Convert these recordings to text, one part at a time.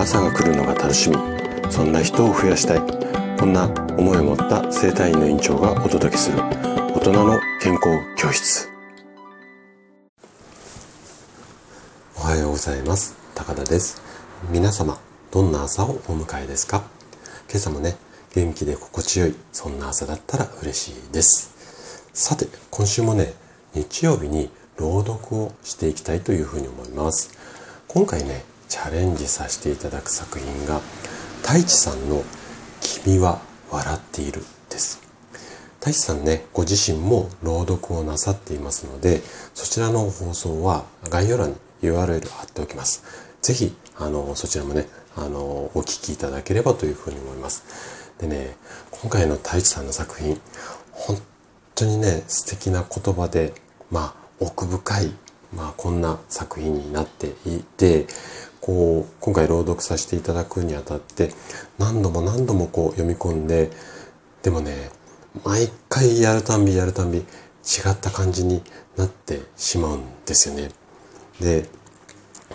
朝が来るのが楽しみ。そんな人を増やしたい。こんな思いを持った生体院の院長がお届けする。大人の健康教室。おはようございます。高田です。皆様どんな朝をお迎えですか？今朝もね元気で心地よいそんな朝だったら嬉しいです。さて今週もね日曜日に朗読をしていきたいというふうに思います。今回ねチャレンジさせていただく作品が太一さんの「君は笑っている」です。太一さんねご自身も朗読をなさっていますのでそちらの放送は概要欄に URL 貼っておきます。是非あのそちらもねあのお聞きいただければというふうに思います。でね今回の太一さんの作品本当にね素敵な言葉でまあ奥深いまあこんな作品になっていてこう今回朗読させていただくにあたって何度も何度もこう読み込んででもね毎回やるたんびやるたんび違った感じになってしまうんですよね。で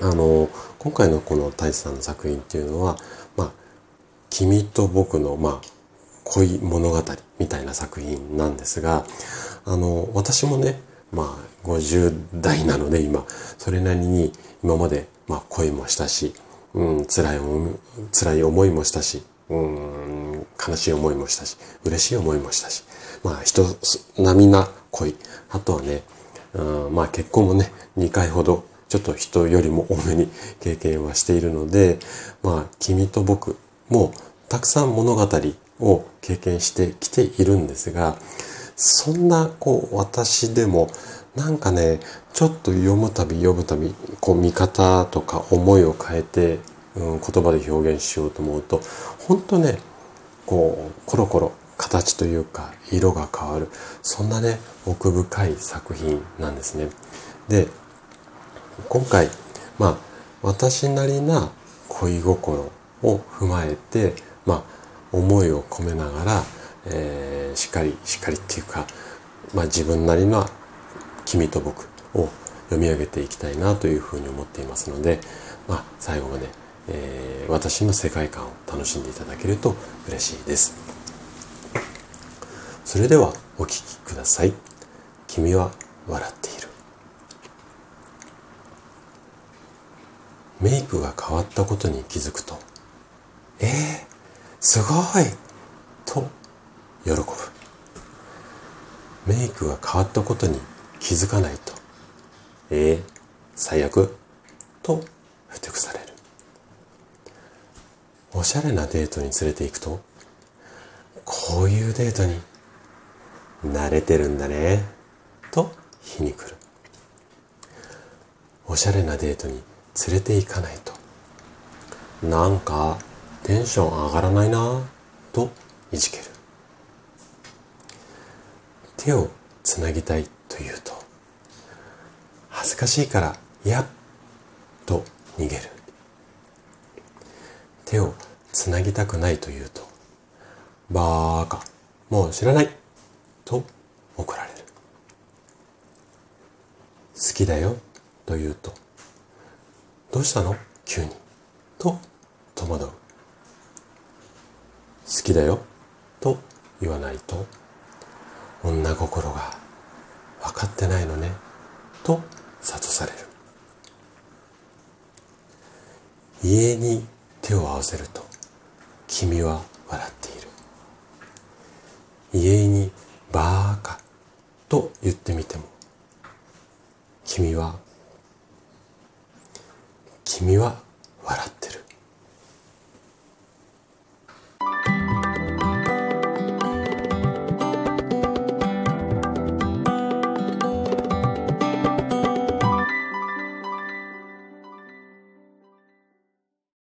あの今回のこの太一さんの作品っていうのは「まあ、君と僕の、まあ、恋物語」みたいな作品なんですがあの私もねまあ50代なので今それなりに今までまあ、恋もしたし、うん、辛い思いもしたし、うん、悲しい思いもしたし、嬉しい思いもしたし、まあ、人並みな恋。あとはね、うん、まあ、結婚もね、2回ほど、ちょっと人よりも多めに経験はしているので、まあ、君と僕もたくさん物語を経験してきているんですが、そんな、こう、私でも、なんかね、ちょっと読むたび読むたび、こう見方とか思いを変えて、うん、言葉で表現しようと思うと、本当ね、こう、コロコロ形というか色が変わる、そんなね、奥深い作品なんですね。で、今回、まあ、私なりな恋心を踏まえて、まあ、思いを込めながら、えー、しっかり、しっかりっていうか、まあ自分なりの君と僕を読み上げていきたいなというふうに思っていますので、まあ、最後まで、えー、私の世界観を楽しんでいただけると嬉しいです。それではお聴きください。君は笑っている。メイクが変わったことに気づくと、えー、すごい喜ぶ。メイクが変わったことに気づかないと、ええー、最悪とふてくされる。おしゃれなデートに連れて行くと、こういうデートに慣れてるんだね、と皮に来る。おしゃれなデートに連れて行かないと、なんかテンション上がらないな、といじける。手をつなぎたいというと恥ずかしいからやっと逃げる。手をつなぎたくないというとバーカもう知らない。と怒られる。好きだよと言うとどうしたの？急に。と戸惑う。好きだよと言わないと。女心が分かってないのねと諭される。家に手を合わせると君は笑っている。家